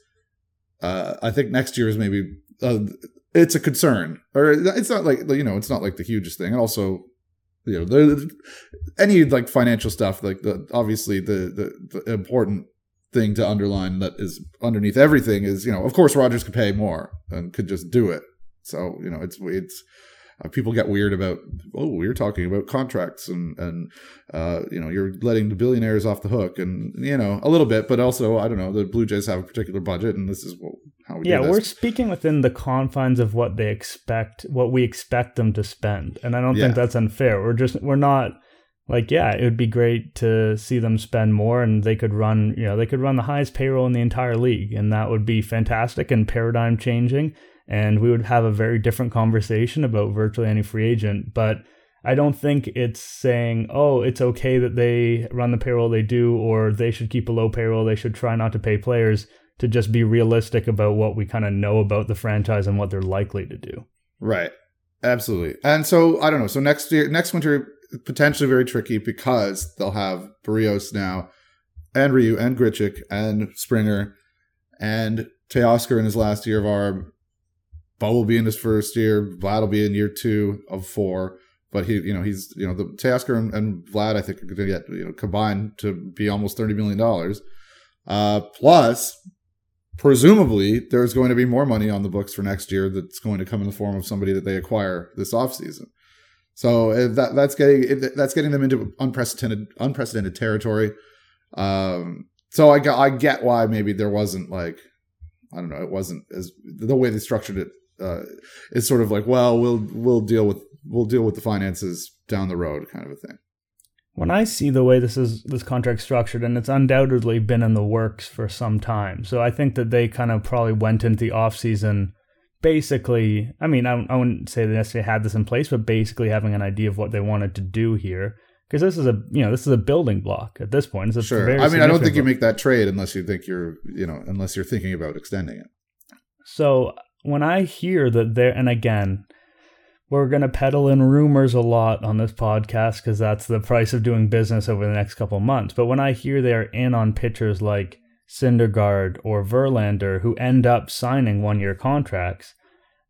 uh, I think next year is maybe uh, it's a concern, or it's not like you know it's not like the hugest thing, and also you know any like financial stuff like the obviously the, the the important thing to underline that is underneath everything is you know of course Rogers could pay more and could just do it. So you know it's it's uh, people get weird about oh we're talking about contracts and and uh, you know you're letting the billionaires off the hook and you know a little bit but also i don't know the blue jays have a particular budget and this is how we yeah we're speaking within the confines of what they expect what we expect them to spend and i don't yeah. think that's unfair. We're just we're not like yeah it would be great to see them spend more and they could run you know they could run the highest payroll in the entire league and that would be fantastic and paradigm changing and we would have a very different conversation about virtually any free agent. But i don't think it's saying oh it's okay that they run the payroll they do or they should keep a low payroll they should try not to pay players to just be realistic about what we kind of know about the franchise and what they're likely to do. Right. Absolutely. And so i don't know. So next year next winter potentially very tricky because they'll have Berrios now, and Ryu, and Grichuk, and Springer, and Teoscar in his last year of ARB. Bo will be in his first year. Vlad will be in year two of four. But he, you know, he's, you know, Teoscar and, and Vlad, I think, are going to get, you know, combined to be almost $30 million. Uh, plus, presumably, there's going to be more money on the books for next year that's going to come in the form of somebody that they acquire this offseason. So that that's getting that's getting them into unprecedented unprecedented territory. Um, so I I get why maybe there wasn't like I don't know it wasn't as the way they structured it uh, is sort of like well we'll we'll deal with we'll deal with the finances down the road kind of a thing. When I see the way this is this contract structured, and it's undoubtedly been in the works for some time, so I think that they kind of probably went into the off season basically, I mean, I, I wouldn't say they necessarily had this in place, but basically having an idea of what they wanted to do here. Because this is a you know this is a building block at this point. It's sure. I mean, I don't think you make that trade unless you think you're you know unless you're thinking about extending it. So when I hear that there, and again, we're going to peddle in rumors a lot on this podcast because that's the price of doing business over the next couple months. But when I hear they're in on pitchers like Syndergaard or Verlander who end up signing one year contracts,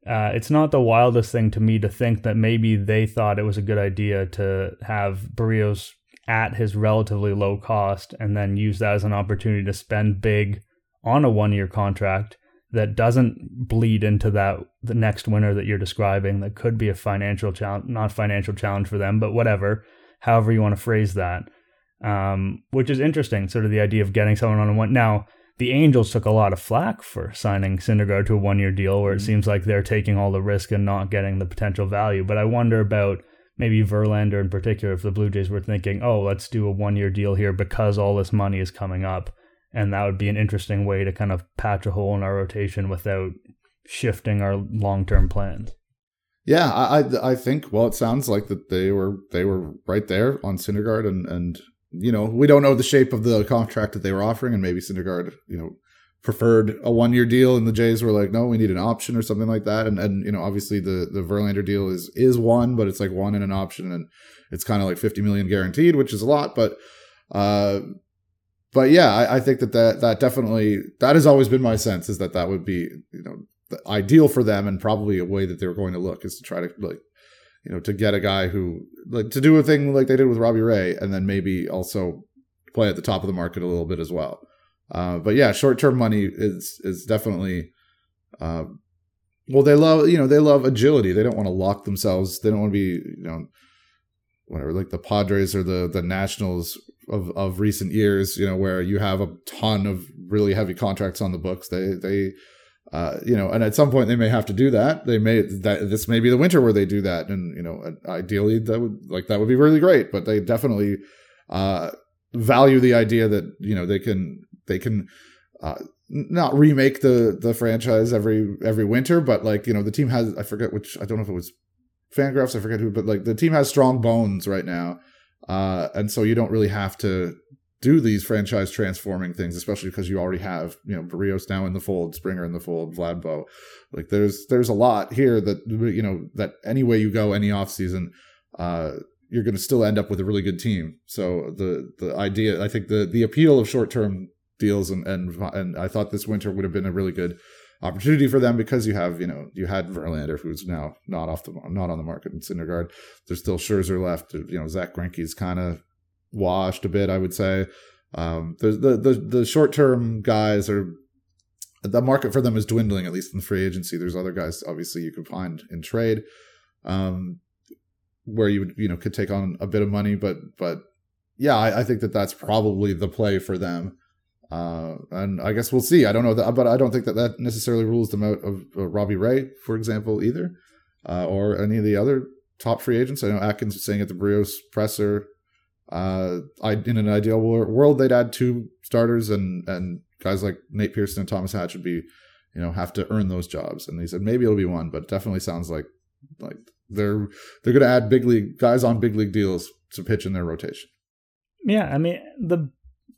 uh, it's not the wildest thing to me to think that maybe they thought it was a good idea to have Berrios at his relatively low cost and then use that as an opportunity to spend big on a one year contract that doesn't bleed into that the next winter that you're describing that could be a financial challenge not financial challenge for them but whatever however you want to phrase that um, which is interesting. Sort of the idea of getting someone on a one. Now, the Angels took a lot of flack for signing Syndergaard to a one year deal, where it mm-hmm. seems like they're taking all the risk and not getting the potential value. But I wonder about maybe Verlander in particular, if the Blue Jays were thinking, oh, let's do a one year deal here because all this money is coming up. And that would be an interesting way to kind of patch a hole in our rotation without shifting our long term plans. Yeah, I I think well, it sounds like that they were they were right there on Syndergaard and and you know, we don't know the shape of the contract that they were offering, and maybe Syndergaard, you know, preferred a one year deal, and the Jays were like, no, we need an option or something like that. And and you know, obviously the the Verlander deal is is one, but it's like one and an option, and it's kind of like fifty million guaranteed, which is a lot, but. uh but yeah, I, I think that, that that definitely that has always been my sense is that that would be you know ideal for them and probably a way that they're going to look is to try to like you know, to get a guy who like to do a thing like they did with Robbie Ray, and then maybe also play at the top of the market a little bit as well. Uh, but yeah, short term money is is definitely. Uh, well, they love you know they love agility. They don't want to lock themselves. They don't want to be you know whatever like the Padres or the the Nationals of of recent years. You know where you have a ton of really heavy contracts on the books. They they uh, you know, and at some point they may have to do that. They may that this may be the winter where they do that, and you know, ideally that would like that would be really great. But they definitely uh, value the idea that you know they can they can uh, not remake the the franchise every every winter, but like you know the team has I forget which I don't know if it was Fangraphs I forget who, but like the team has strong bones right now, uh, and so you don't really have to do these franchise transforming things, especially because you already have, you know, Berrios now in the fold, Springer in the fold, Vlad Bo. Like there's there's a lot here that you know that any way you go, any offseason, uh, you're going to still end up with a really good team. So the the idea, I think the the appeal of short term deals and and and I thought this winter would have been a really good opportunity for them because you have you know you had Verlander who's now not off the not on the market in Syndergaard. There's still Scherzer left. You know Zach Greinke's kind of washed a bit, I would say. Um, the the the, short term guys are the market for them is dwindling, at least in the free agency. There's other guys, obviously, you could find in trade, um, where you would you know could take on a bit of money, but but yeah, I, I think that that's probably the play for them. Uh, and I guess we'll see. I don't know that, but I don't think that that necessarily rules them out of uh, Robbie Ray, for example, either, uh, or any of the other top free agents. I know Atkins was saying at the Berrios presser uh, I in an ideal world they'd add two starters and and guys like Nate Pearson and Thomas Hatch would be, you know, have to earn those jobs. And he said maybe it'll be one, but definitely sounds like like they're they're going to add big league guys on big league deals to pitch in their rotation. Yeah, I mean the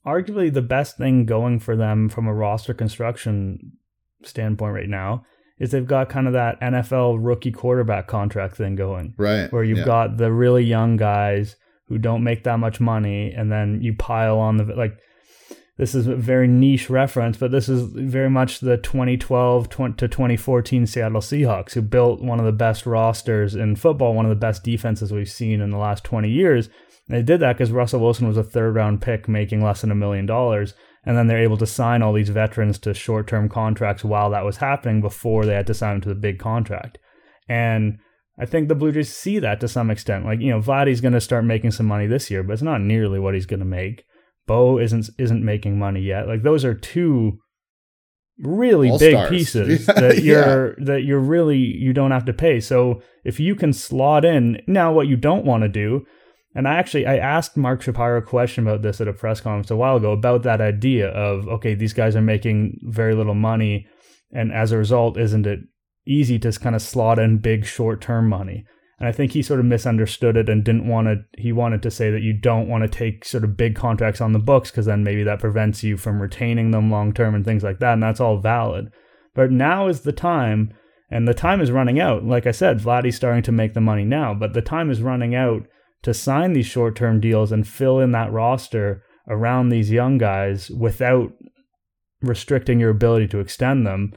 arguably the best thing going for them from a roster construction standpoint right now is they've got kind of that NFL rookie quarterback contract thing going. Right. Where you've yeah. got the really young guys who don't make that much money and then you pile on the like this is a very niche reference but this is very much the 2012 to 2014 Seattle Seahawks who built one of the best rosters in football one of the best defenses we've seen in the last 20 years and they did that because Russell Wilson was a third round pick making less than a million dollars and then they're able to sign all these veterans to short term contracts while that was happening before they had to sign them to the big contract and I think the Blue Jays see that to some extent. Like, you know, Vladdy's going to start making some money this year, but it's not nearly what he's going to make. Bo isn't isn't making money yet. Like those are two really All big stars. pieces that you're yeah. that you're really you don't have to pay. So if you can slot in now what you don't want to do, and I actually I asked Mark Shapiro a question about this at a press conference a while ago about that idea of okay, these guys are making very little money and as a result, isn't it easy to kind of slot in big short term money. And I think he sort of misunderstood it and didn't want to, he wanted to say that you don't want to take sort of big contracts on the books because then maybe that prevents you from retaining them long term and things like that. And that's all valid. But now is the time, and the time is running out. Like I said, Vladdy's starting to make the money now, but the time is running out to sign these short term deals and fill in that roster around these young guys without restricting your ability to extend them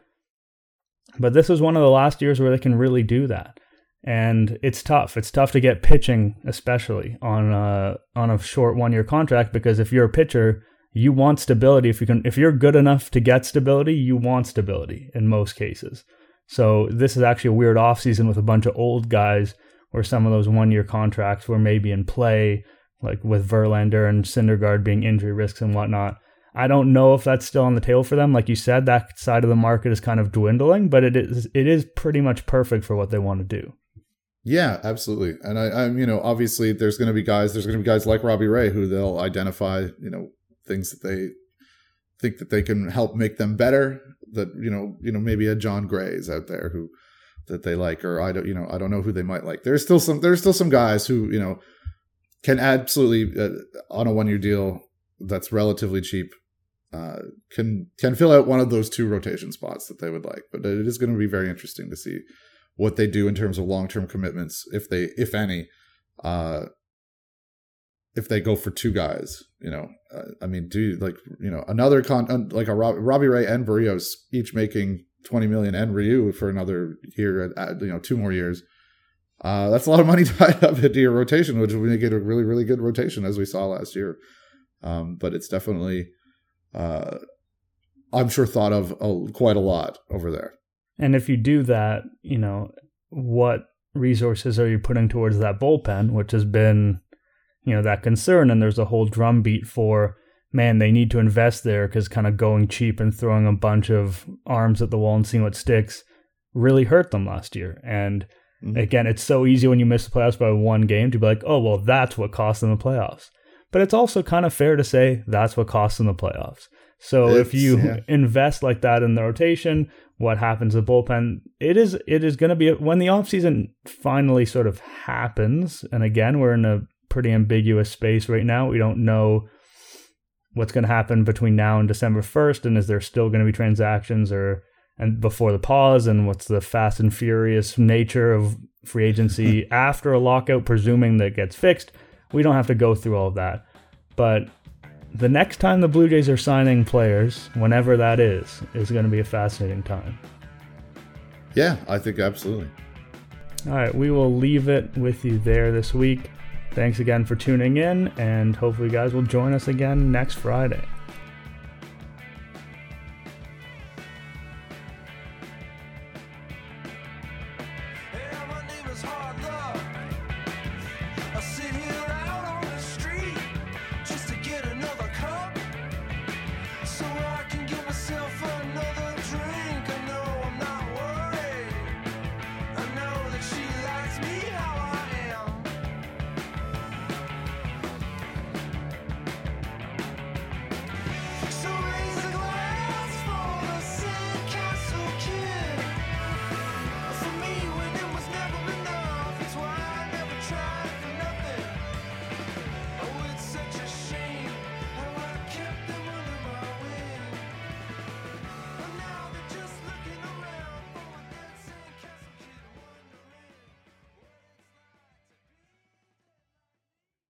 but this is one of the last years where they can really do that. And it's tough. It's tough to get pitching, especially on a, on a short one year contract, because if you're a pitcher, you want stability. If you can, if you're good enough to get stability, you want stability in most cases. So this is actually a weird offseason with a bunch of old guys where some of those one year contracts were maybe in play, like with Verlander and Syndergaard being injury risks and whatnot. I don't know if that's still on the table for them. Like you said, that side of the market is kind of dwindling, but it is it is pretty much perfect for what they want to do. Yeah, absolutely. And I, I'm, you know, obviously there's going to be guys, there's going to be guys like Robbie Ray who they'll identify, you know, things that they think that they can help make them better. That you know, you know, maybe a Jon Gray's out there who that they like, or I don't, you know, I don't know who they might like. There's still some, there's still some guys who, you know, can absolutely uh, on a one year deal that's relatively cheap uh, can can fill out one of those two rotation spots that they would like. But it is going to be very interesting to see what they do in terms of long term commitments, if they, if any, uh, if they go for two guys. You know, uh, I mean, do like you know another con like a Rob, Robbie Ray and Berrios each making twenty million and Ryu for another year, at, you know, two more years. Uh, that's a lot of money tied up into your rotation, which would make it a really, really good rotation as we saw last year. Um, but it's definitely uh, I'm sure thought of quite a lot over there. And if you do that, you know, what resources are you putting towards that bullpen, which has been, you know, that concern? And there's a whole drumbeat for, man, they need to invest there because kind of going cheap and throwing a bunch of arms at the wall and seeing what sticks really hurt them last year. And mm-hmm. again, it's so easy when you miss the playoffs by one game to be like, oh, well, that's what cost them the playoffs. But it's also kind of fair to say that's what cost them the playoffs. So it's, if you yeah. invest like that in the rotation, what happens to the bullpen? It is it is going to be when the offseason finally sort of happens. And again, we're in a pretty ambiguous space right now. We don't know what's going to happen between now and December 1st and is there still going to be transactions or and before the pause and what's the fast and furious nature of free agency after a lockout presuming that gets fixed. We don't have to go through all of that. But the next time the Blue Jays are signing players, whenever that is, is going to be a fascinating time. Yeah, I think absolutely. All right, we will leave it with you there this week. Thanks again for tuning in, and hopefully, you guys will join us again next Friday.